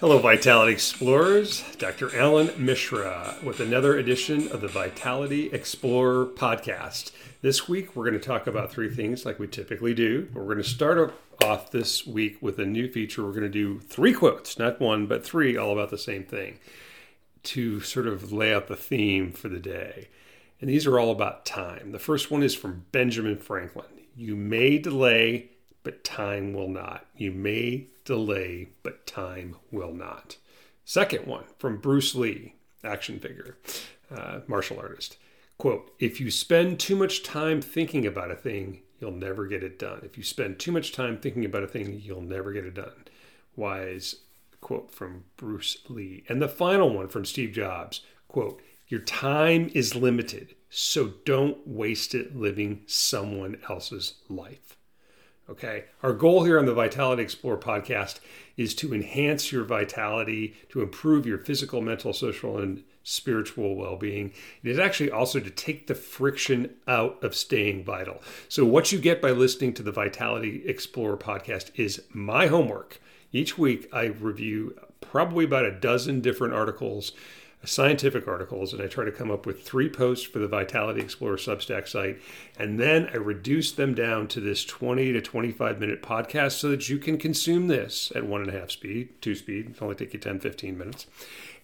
Hello, Vitality Explorers. Dr. Allan Mishra with another edition of the Vitality Explorer podcast. This week, we're going to talk about three things like we typically do. We're going to start off this week with a new feature. We're going to do three quotes, not one, but three, all about the same thing to sort of lay out the theme for the day. And these are all about time. The first one is from Benjamin Franklin You may delay, but time will not. You may delay, but time will not. Second one from Bruce Lee, action figure, uh, martial artist. Quote, if you spend too much time thinking about a thing, you'll never get it done. If you spend too much time thinking about a thing, you'll never get it done. Wise quote from Bruce Lee. And the final one from Steve Jobs, quote, your time is limited, so don't waste it living someone else's life. Okay. Our goal here on the Vitality Explorer podcast is to enhance your vitality, to improve your physical, mental, social, and spiritual well being. It is actually also to take the friction out of staying vital. So, what you get by listening to the Vitality Explorer podcast is my homework. Each week, I review probably about a dozen different articles scientific articles and I try to come up with three posts for the Vitality Explorer Substack site. And then I reduce them down to this 20 to 25 minute podcast so that you can consume this at one and a half speed, two speed. It'll only take you 10, 15 minutes,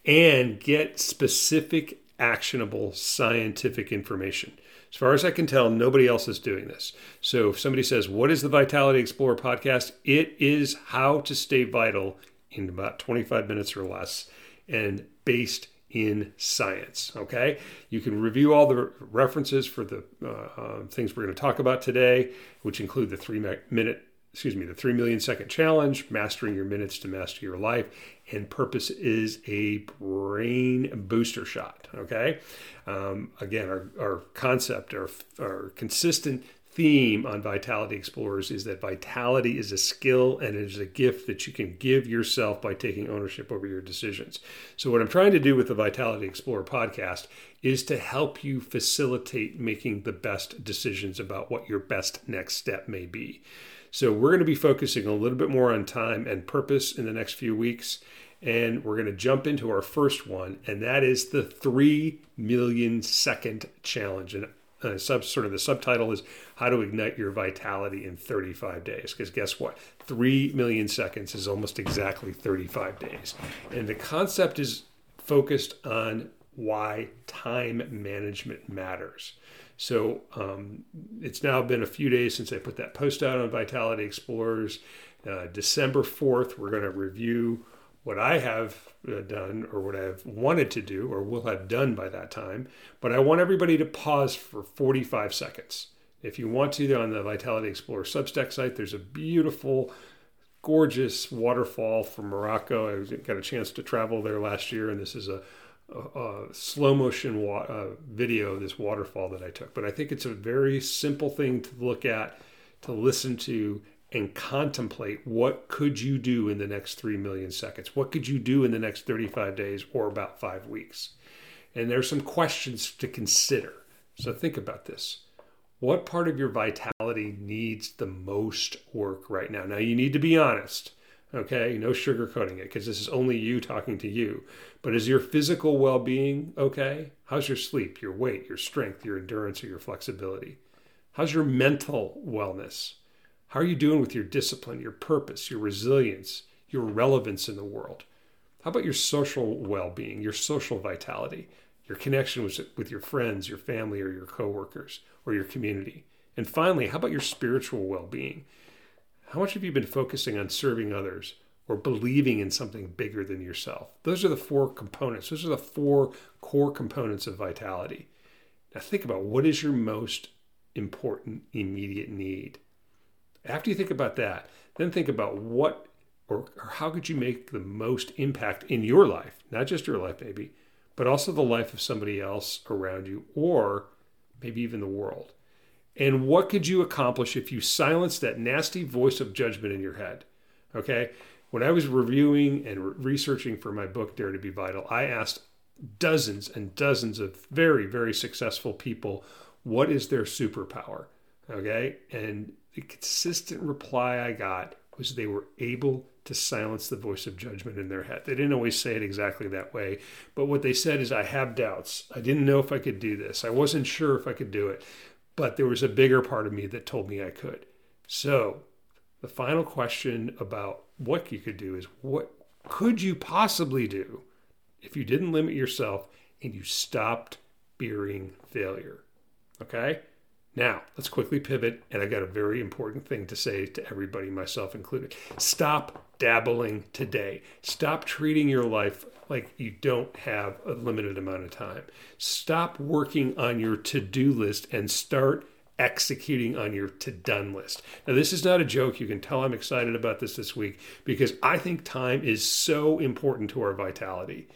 and get specific, actionable scientific information. As far as I can tell, nobody else is doing this. So if somebody says, What is the Vitality Explorer podcast? It is how to stay vital in about 25 minutes or less and based in science. Okay, you can review all the references for the uh, uh, things we're going to talk about today, which include the three minute, excuse me, the three million second challenge, mastering your minutes to master your life, and purpose is a brain booster shot. Okay, um, again, our, our concept, our, our consistent theme on Vitality Explorers is that vitality is a skill and it is a gift that you can give yourself by taking ownership over your decisions. So, what I'm trying to do with the Vitality Explorer podcast is to help you facilitate making the best decisions about what your best next step may be. So, we're going to be focusing a little bit more on time and purpose in the next few weeks. And we're going to jump into our first one, and that is the 3 million second challenge. And uh, sub, sort of the subtitle is how to ignite your vitality in 35 days because guess what? 3 million seconds is almost exactly 35 days. And the concept is focused on why time management matters. So um, it's now been a few days since i put that post out on vitality explorers. Uh, december 4th we're going to review what I have uh, done or what I've wanted to do or will have done by that time. But I want everybody to pause for 45 seconds. If you want to, on the Vitality Explorer Substack site, there's a beautiful, gorgeous waterfall from Morocco. I got a chance to travel there last year, and this is a, a, a slow motion wa- uh, video of this waterfall that I took. But I think it's a very simple thing to look at, to listen to, and contemplate what could you do in the next 3 million seconds? What could you do in the next 35 days or about 5 weeks? And there's some questions to consider. So think about this. What part of your vitality needs the most work right now? Now you need to be honest okay? No sugarcoating it because this is only you talking to you. But is your physical well-being okay? How's your sleep your weight your strength your endurance or your flexibility? How's your mental wellness how are you doing with your discipline, your purpose, your resilience, your relevance in the world? How about your social well being, your social vitality, your connection with, with your friends, your family, or your coworkers, or your community? And finally, how about your spiritual well being? How much have you been focusing on serving others or believing in something bigger than yourself? Those are the four components. Those are the four core components of vitality. Now, think about what is your most important immediate need? After you think about that, then think about what or, or how could you make the most impact in your life, not just your life, maybe, but also the life of somebody else around you, or maybe even the world. And what could you accomplish if you silenced that nasty voice of judgment in your head? Okay. When I was reviewing and re- researching for my book, Dare to Be Vital, I asked dozens and dozens of very, very successful people what is their superpower? Okay. And the consistent reply I got was they were able to silence the voice of judgment in their head. They didn't always say it exactly that way, but what they said is, I have doubts. I didn't know if I could do this. I wasn't sure if I could do it, but there was a bigger part of me that told me I could. So, the final question about what you could do is what could you possibly do if you didn't limit yourself and you stopped fearing failure? Okay? Now, let's quickly pivot, and I got a very important thing to say to everybody, myself included. Stop dabbling today. Stop treating your life like you don't have a limited amount of time. Stop working on your to do list and start executing on your to done list. Now, this is not a joke. You can tell I'm excited about this this week because I think time is so important to our vitality.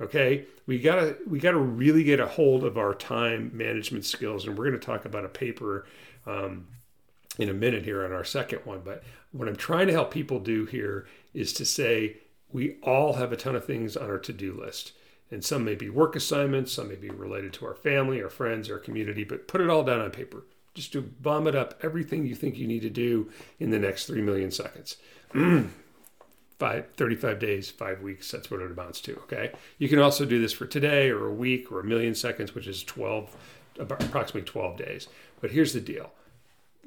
Okay, we gotta we gotta really get a hold of our time management skills, and we're going to talk about a paper um, in a minute here on our second one. But what I'm trying to help people do here is to say we all have a ton of things on our to do list. And some may be work assignments, some may be related to our family, our friends, our community, but put it all down on paper just to vomit up everything you think you need to do in the next 3 million seconds. five, 35 days, five weeks. That's what it amounts to. Okay. You can also do this for today or a week or a million seconds, which is 12, approximately 12 days. But here's the deal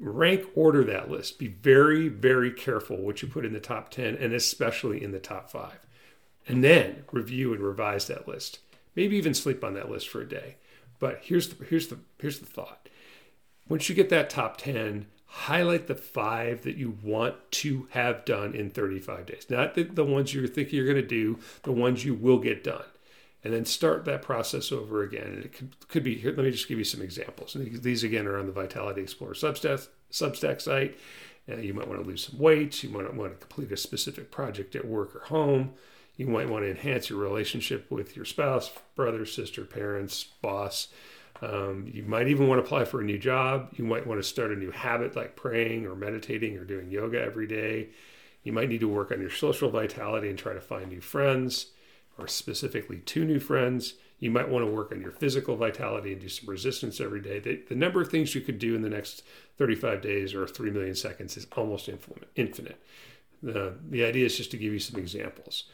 rank order that list. Be very, very careful what you put in the top 10 and especially in the top five. And then review and revise that list. Maybe even sleep on that list for a day. But here's the, here's the, here's the thought. Once you get that top 10, highlight the five that you want to have done in 35 days. Not the, the ones you're thinking you're going to do, the ones you will get done. And then start that process over again. And it could, could be here. Let me just give you some examples. These, again, are on the Vitality Explorer Substack, Substack site. Uh, you might want to lose some weight. You might want to complete a specific project at work or home. You might want to enhance your relationship with your spouse, brother, sister, parents, boss. Um, you might even want to apply for a new job. You might want to start a new habit like praying or meditating or doing yoga every day. You might need to work on your social vitality and try to find new friends, or specifically two new friends. You might want to work on your physical vitality and do some resistance every day. The, the number of things you could do in the next 35 days or 3 million seconds is almost infinite. The, the idea is just to give you some examples.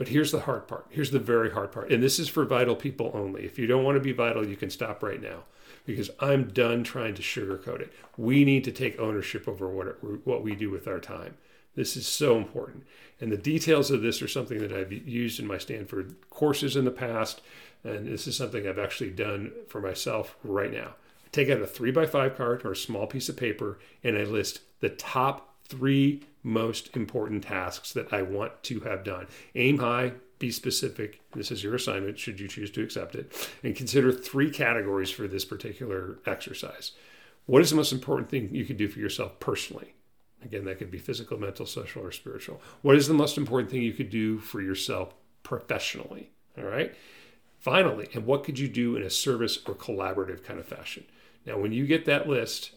But here's the hard part. Here's the very hard part. And this is for vital people only. If you don't want to be vital, you can stop right now because I'm done trying to sugarcoat it. We need to take ownership over what, it, what we do with our time. This is so important. And the details of this are something that I've used in my Stanford courses in the past. And this is something I've actually done for myself right now. I take out a three by five card or a small piece of paper and I list the top three most important tasks that I want to have done. Aim high, be specific. This is your assignment, should you choose to accept it. And consider three categories for this particular exercise. What is the most important thing you could do for yourself personally? Again, that could be physical, mental, social, or spiritual. What is the most important thing you could do for yourself professionally? All right. Finally, and what could you do in a service or collaborative kind of fashion? Now, when you get that list,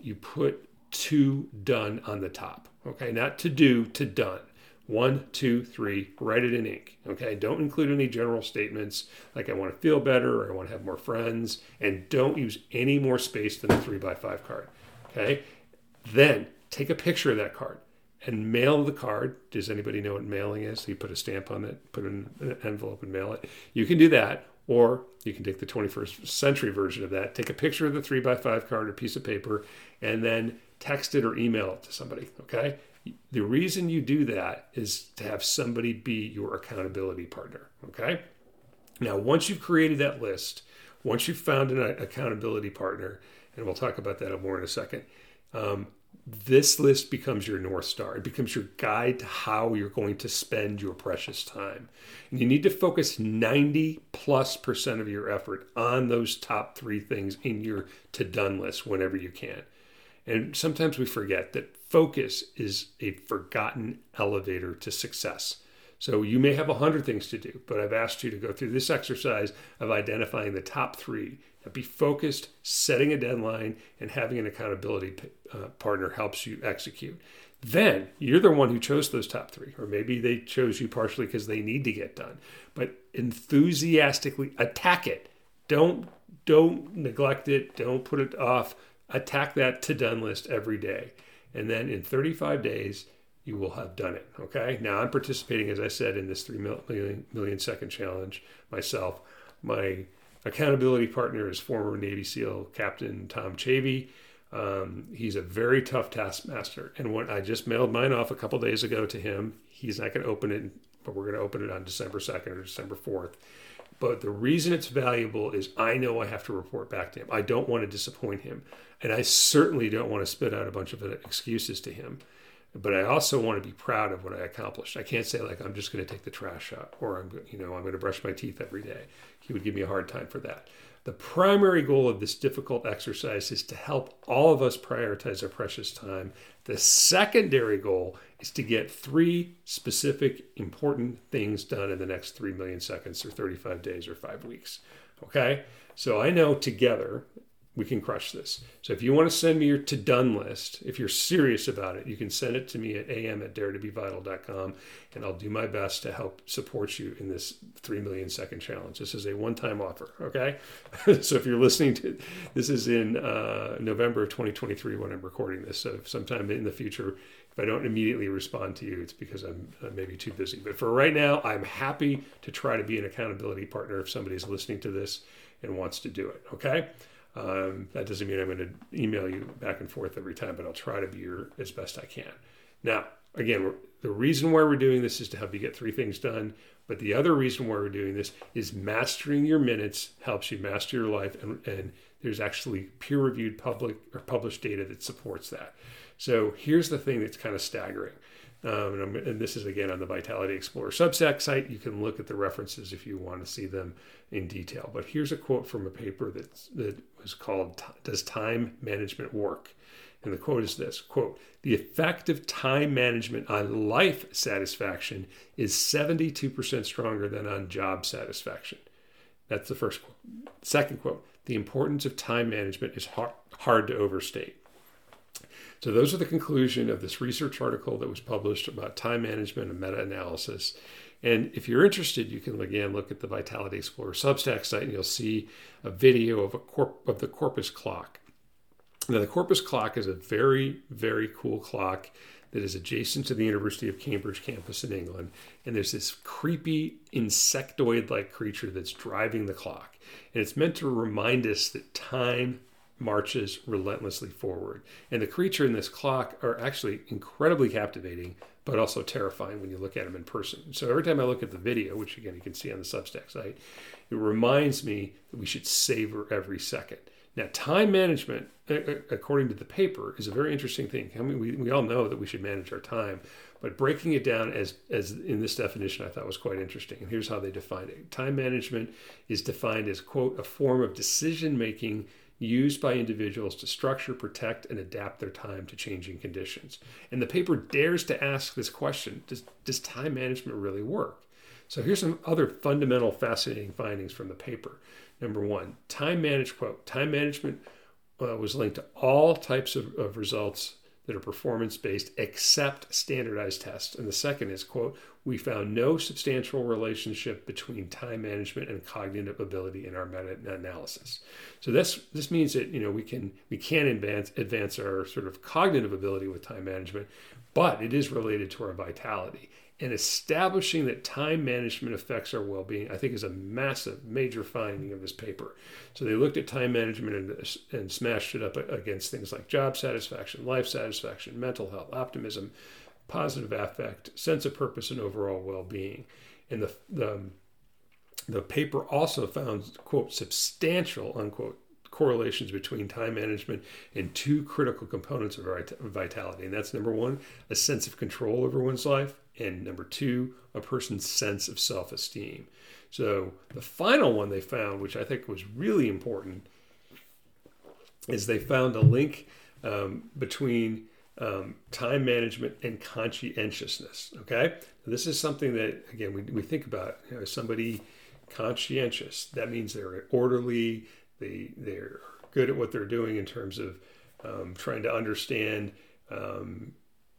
you put to done on the top. Okay, not to do, to done. One, two, three, write it in ink. Okay, don't include any general statements like I want to feel better or I want to have more friends, and don't use any more space than a three by five card. Okay, then take a picture of that card and mail the card. Does anybody know what mailing is? So You put a stamp on it, put it in an envelope, and mail it. You can do that, or you can take the 21st century version of that. Take a picture of the three by five card or piece of paper, and then text it or email it to somebody. Okay. The reason you do that is to have somebody be your accountability partner. Okay. Now, once you've created that list, once you've found an accountability partner, and we'll talk about that more in a second, um, this list becomes your North Star. It becomes your guide to how you're going to spend your precious time. And you need to focus 90 plus percent of your effort on those top three things in your to done list whenever you can. And sometimes we forget that focus is a forgotten elevator to success. So you may have a hundred things to do, but I've asked you to go through this exercise of identifying the top three. Now be focused, setting a deadline, and having an accountability uh, partner helps you execute. Then you're the one who chose those top three, or maybe they chose you partially because they need to get done. But enthusiastically attack it. Don't don't neglect it. Don't put it off attack that to done list every day. And then in 35 days, you will have done it. Okay. Now I'm participating, as I said, in this three million, million second challenge myself. My accountability partner is former Navy SEAL Captain Tom Chaby. Um, he's a very tough taskmaster. And when I just mailed mine off a couple days ago to him, he's not going to open it, but we're going to open it on December 2nd or December 4th. But the reason it's valuable is I know I have to report back to him. I don't want to disappoint him. And I certainly don't want to spit out a bunch of excuses to him. But I also want to be proud of what I accomplished. I can't say like I'm just going to take the trash out or I'm you know I'm going to brush my teeth every day. He would give me a hard time for that. The primary goal of this difficult exercise is to help all of us prioritize our precious time. The secondary goal is to get three specific important things done in the next 3 million seconds or 35 days or five weeks. Okay? So I know together we can crush this. So if you want to send me your to done list, if you're serious about it, you can send it to me at am at daretobevital.com and I'll do my best to help support you in this 3 million second challenge. This is a one time offer, okay? so if you're listening to this is in uh, November of 2023 when I'm recording this. So sometime in the future, if I don't immediately respond to you, it's because I'm uh, maybe too busy. But for right now, I'm happy to try to be an accountability partner if somebody's listening to this and wants to do it, okay? Um, that doesn't mean I'm going to email you back and forth every time, but I'll try to be your as best I can. Now, again, the reason why we're doing this is to help you get three things done. But the other reason why we're doing this is mastering your minutes helps you master your life, and, and there's actually peer-reviewed public or published data that supports that. So here's the thing that's kind of staggering. Um, and, and, this is again on the Vitality Explorer Substack site. You can look at the references if you want to see them in detail. But here's a quote from a paper that's, that was called Does Time Management Work? And the quote is this quote, the effect of time management on life satisfaction is 72% stronger than on job satisfaction. That's the first quote. Second quote, the importance of time management is hard, hard to overstate. So those are the conclusion of this research article that was published about time management and meta-analysis. And if you're interested, you can again look at the Vitality Explorer Substack site, and you'll see a video of a corp- of the Corpus clock. Now, the Corpus clock is a very, very cool clock that is adjacent to the University of Cambridge campus in England. And there's this creepy insectoid like creature that's driving the clock. And it's meant to remind us that time marches relentlessly forward. And the creature in this clock are actually incredibly captivating, but also terrifying when you look at them in person. So every time I look at the video, which again you can see on the Substack site, it reminds me that we should savor every second. Now, time management, according to the paper, is a very interesting thing. I mean, we, we all know that we should manage our time, but breaking it down as, as in this definition, I thought was quite interesting. And here's how they define it time management is defined as, quote, a form of decision making used by individuals to structure, protect, and adapt their time to changing conditions. And the paper dares to ask this question Does, does time management really work? So here's some other fundamental fascinating findings from the paper. Number one, time management quote, time management uh, was linked to all types of, of results that are performance based except standardized tests. And the second is, quote, we found no substantial relationship between time management and cognitive ability in our meta-analysis. So this this means that you know we can we can advance advance our sort of cognitive ability with time management, but it is related to our vitality and establishing that time management affects our well-being i think is a massive major finding of this paper. So they looked at time management and, and smashed it up against things like job satisfaction life satisfaction mental health optimism positive affect sense of purpose and overall well-being. And the, the, the paper also found quote substantial unquote correlations between time management and two critical components of our vitality. And that's number one, a sense of control over one's life, and number two, a person's sense of self esteem. So the final one they found, which I think was really important, is they found a link um, between um, time management and conscientiousness. Okay, this is something that again we, we think about. You know, somebody conscientious that means they're orderly, they they're good at what they're doing in terms of um, trying to understand um,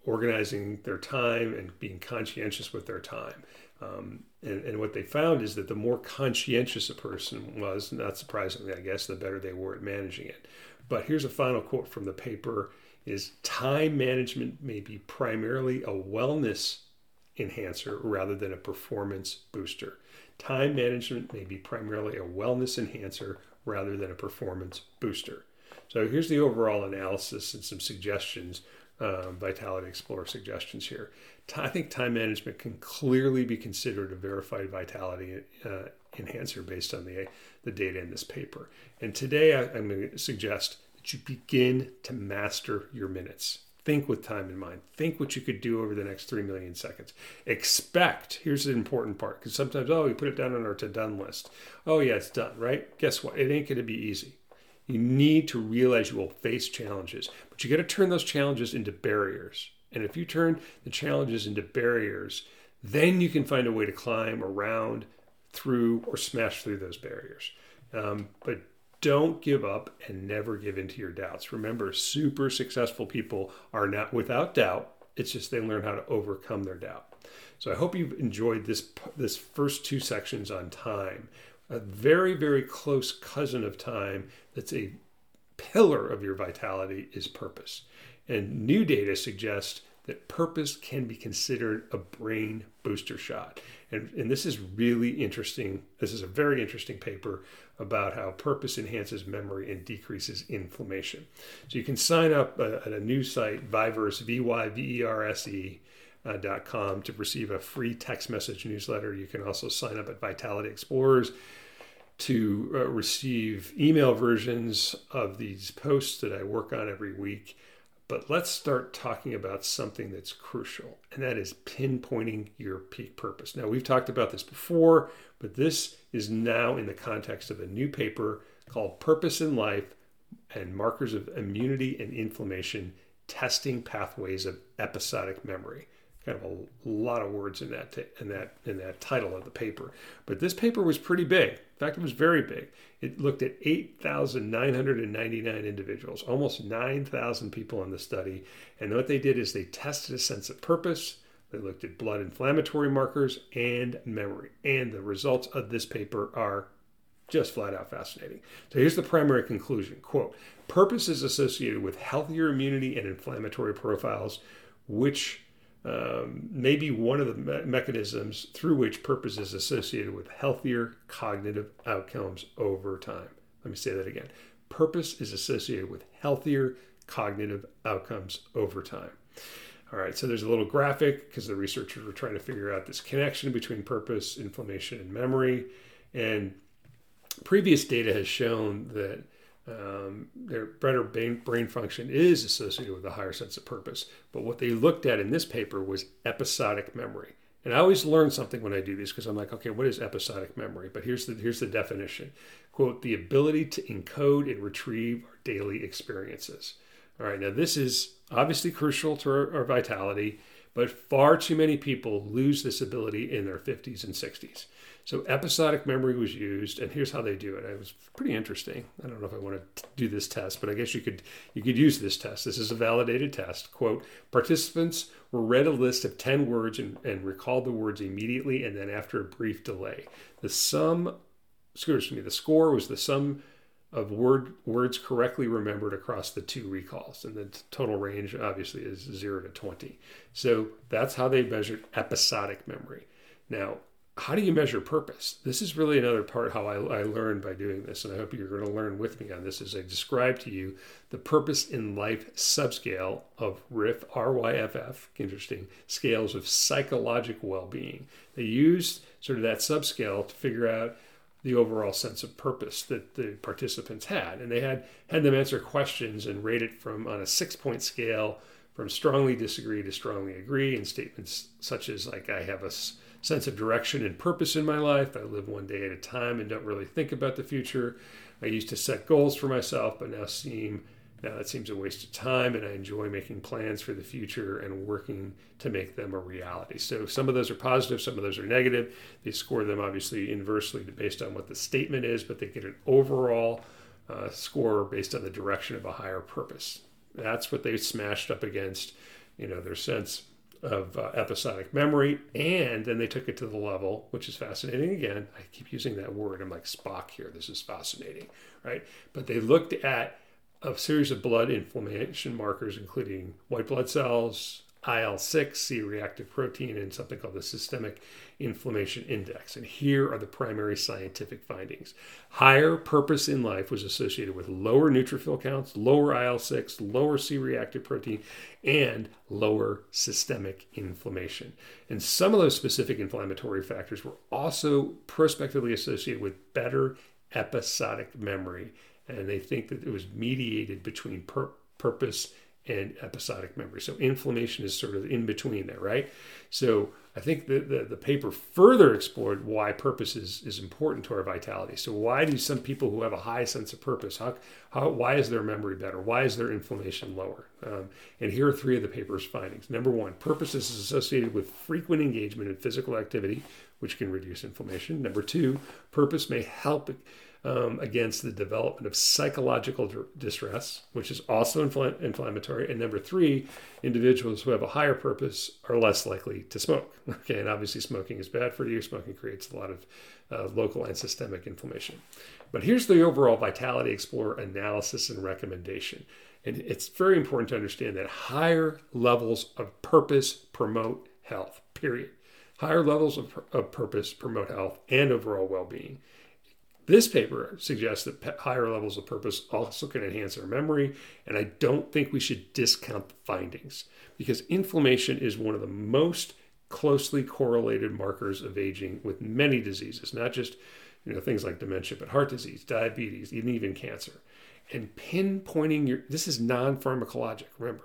organizing their time and being conscientious with their time. Um, and, and, what they found is that the more conscientious a person was, not surprisingly, I guess, the better they were at managing it. But here's a final quote from the paper is time management may be primarily a wellness enhancer rather than a performance booster. Time management may be primarily a wellness enhancer rather than a performance booster. So here's the overall analysis and some suggestions, uh, Vitality Explorer suggestions here. I think time management can clearly be considered a verified vitality uh, enhancer based on the, the data in this paper. And today I, I'm going to suggest that you begin to master your minutes. Think with time in mind. Think what you could do over the next 3 million seconds. Expect, here's the important part, because sometimes, oh, we put it down on our to done list. Oh, yeah, it's done, right? Guess what? It ain't going to be easy. You need to realize you will face challenges, but you got to turn those challenges into barriers. And if you turn the challenges into barriers, then you can find a way to climb around, through, or smash through those barriers. Um, but don't give up and never give in to your doubts. Remember, super successful people are not without doubt. It's just they learn how to overcome their doubt. So I hope you've enjoyed this this first two sections on time. A very very close cousin of time that's a pillar of your vitality is purpose. And new data suggests that purpose can be considered a brain booster shot. And, and this is really interesting. This is a very interesting paper about how purpose enhances memory and decreases inflammation. So you can sign up uh, at a new site, VyVerse, V Y V E R S E. Uh, dot com to receive a free text message newsletter. You can also sign up at Vitality Explorers to uh, receive email versions of these posts that I work on every week. But let's start talking about something that's crucial, and that is pinpointing your peak purpose. Now, we've talked about this before, but this is now in the context of a new paper called Purpose in Life and Markers of Immunity and Inflammation Testing Pathways of Episodic Memory kind of a lot of words in that in that in that title of the paper. But this paper was pretty big. In fact, it was very big. It looked at 8,999 individuals, almost 9,000 people in the study. And what they did is they tested a sense of purpose. They looked at blood inflammatory markers and memory. And the results of this paper are just flat out fascinating. So here's the primary conclusion quote, purpose is associated with healthier immunity and inflammatory profiles, which um, maybe one of the me- mechanisms through which purpose is associated with healthier cognitive outcomes over time. Let me say that again. Purpose is associated with healthier cognitive outcomes over time. All right, so there's a little graphic because the researchers were trying to figure out this connection between purpose, inflammation, and memory. And previous data has shown that um, their better brain, brain function is associated with a higher sense of purpose. But what they looked at in this paper was episodic memory. And I always learn something when I do these because I'm like, okay, what is episodic memory? But here's the here's the definition. Quote, the ability to encode and retrieve our daily experiences. All right, now this is obviously crucial to our, our vitality, but far too many people lose this ability in their 50s and 60s. So episodic memory was used, and here's how they do it. It was pretty interesting. I don't know if I want to do this test, but I guess you could you could use this test. This is a validated test. Quote: Participants were read a list of 10 words and, and recalled the words immediately and then after a brief delay. The sum, excuse me, the score was the sum of word words correctly remembered across the two recalls, and the total range obviously is zero to 20. So that's how they measured episodic memory. Now, how do you measure purpose? This is really another part how I, I learned by doing this, and I hope you're going to learn with me on this as I describe to you the purpose in life subscale of RIF, RYFF, interesting, scales of psychological well-being. They used sort of that subscale to figure out the overall sense of purpose that the participants had, and they had had them answer questions and rate it from on a six-point scale from strongly disagree to strongly agree, and statements such as like I have a sense of direction and purpose in my life. I live one day at a time and don't really think about the future. I used to set goals for myself, but now seem now that seems a waste of time and I enjoy making plans for the future and working to make them a reality. So some of those are positive, some of those are negative. They score them obviously inversely based on what the statement is, but they get an overall uh, score based on the direction of a higher purpose. That's what they smashed up against, you know, their sense of uh, episodic memory, and then they took it to the level, which is fascinating. Again, I keep using that word. I'm like Spock here. This is fascinating, right? But they looked at a series of blood inflammation markers, including white blood cells, IL 6, C reactive protein, and something called the Systemic Inflammation Index. And here are the primary scientific findings. Higher purpose in life was associated with lower neutrophil counts, lower IL 6, lower C reactive protein, and lower systemic inflammation. And some of those specific inflammatory factors were also prospectively associated with better episodic memory. And they think that it was mediated between pur- purpose and episodic memory. So inflammation is sort of in between there, right? So I think the, the, the, paper further explored why purpose is, is important to our vitality. So why do some people who have a high sense of purpose, how, how, why is their memory better? Why is their inflammation lower? Um, and here are three of the paper's findings. Number one, purpose is associated with frequent engagement in physical activity, which can reduce inflammation. Number two, purpose may help um, against the development of psychological distress, which is also infl- inflammatory. And number three, individuals who have a higher purpose are less likely to smoke. Okay, and obviously smoking is bad for you. Smoking creates a lot of uh, local and systemic inflammation. But here's the overall Vitality Explorer analysis and recommendation. And it's very important to understand that higher levels of purpose promote health, period. Higher levels of, of purpose promote health and overall well being. This paper suggests that higher levels of purpose also can enhance our memory, and I don't think we should discount the findings because inflammation is one of the most closely correlated markers of aging with many diseases, not just you know things like dementia, but heart disease, diabetes, and even cancer. And pinpointing your this is non-pharmacologic, remember.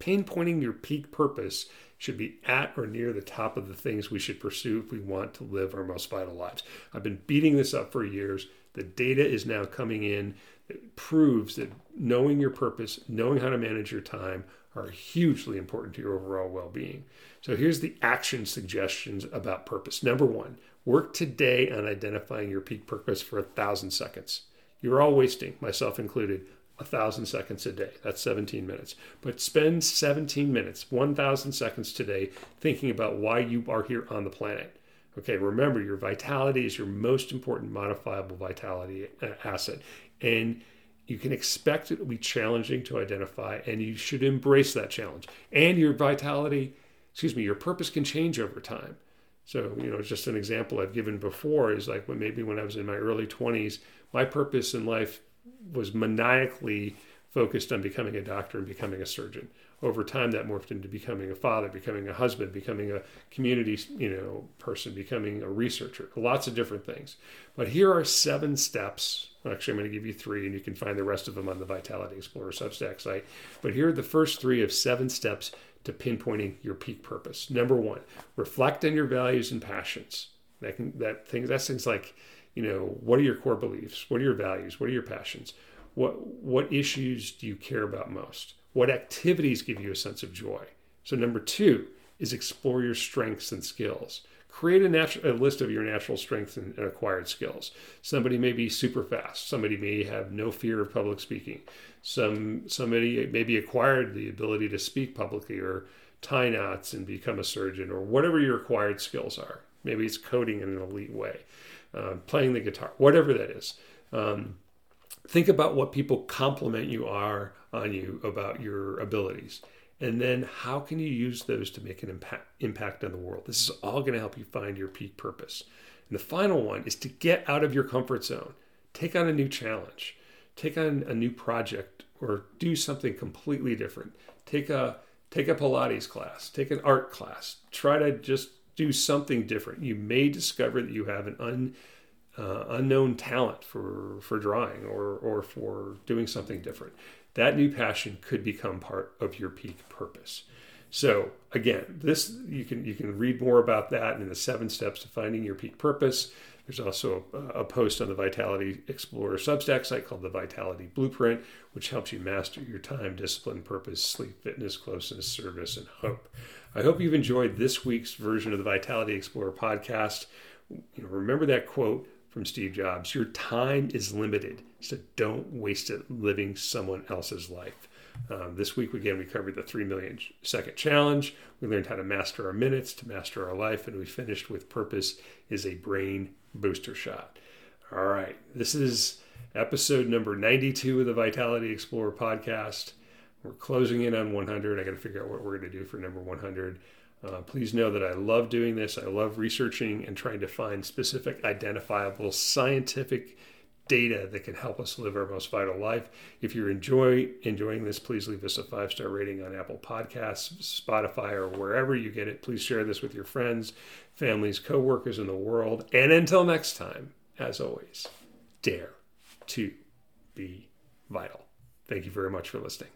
Pinpointing your peak purpose should be at or near the top of the things we should pursue if we want to live our most vital lives. I've been beating this up for years. The data is now coming in that proves that knowing your purpose, knowing how to manage your time are hugely important to your overall well being. So here's the action suggestions about purpose. Number one, work today on identifying your peak purpose for a thousand seconds. You're all wasting, myself included, a thousand seconds a day. That's 17 minutes. But spend 17 minutes, 1,000 seconds today thinking about why you are here on the planet. Okay, remember your vitality is your most important modifiable vitality uh, asset. And you can expect it to be challenging to identify, and you should embrace that challenge. And your vitality, excuse me, your purpose can change over time. So, you know, just an example I've given before is like when maybe when I was in my early 20s, my purpose in life was maniacally focused on becoming a doctor and becoming a surgeon. Over time, that morphed into becoming a father, becoming a husband, becoming a community, you know, person, becoming a researcher. Lots of different things. But here are seven steps. Actually, I'm going to give you three, and you can find the rest of them on the Vitality Explorer Substack site. But here are the first three of seven steps to pinpointing your peak purpose. Number one, reflect on your values and passions. That can that things that's things like you know what are your core beliefs? What are your values? What are your passions? What what issues do you care about most? What activities give you a sense of joy? So number two is explore your strengths and skills. Create a, natural, a list of your natural strengths and, and acquired skills. Somebody may be super fast. Somebody may have no fear of public speaking. Some somebody maybe acquired the ability to speak publicly or tie knots and become a surgeon or whatever your acquired skills are. Maybe it's coding in an elite way uh, playing the guitar, whatever that is. Um, think about what people compliment you are on you about your abilities. And then how can you use those to make an impact, impact on the world? This is all going to help you find your peak purpose. And the final one is to get out of your comfort zone. Take on a new challenge. Take on a new project or do something completely different. Take a take a Pilates class, take an art class. Try to just do something different. You may discover that you have an un, uh, unknown talent for for drawing or or for doing something different. That new passion could become part of your peak purpose. So again, this you can you can read more about that in the seven steps to finding your peak purpose. There's also a, post on the Vitality Explorer Substack site called the Vitality Blueprint, which helps you master your time, discipline, purpose, sleep, fitness, closeness, service, and hope. I hope you've enjoyed this week's version of the Vitality Explorer podcast. You know, remember that quote from Steve Jobs Your time is limited, so don't waste it living someone else's life. Um, this week, again, we covered the 3 million second challenge. We learned how to master our minutes, to master our life, and we finished with purpose is a brain booster shot. All right, this is episode number 92 of the Vitality Explorer podcast. We're closing in on 100. I got to figure out what we're going to do for number 100. Uh, please know that I love doing this. I love researching and trying to find specific, identifiable, scientific data that can help us live our most vital life. If you're enjoy enjoying this, please leave us a five star rating on Apple Podcasts, Spotify, or wherever you get it. Please share this with your friends, families, coworkers in the world. And until next time, as always, dare to be vital. Thank you very much for listening.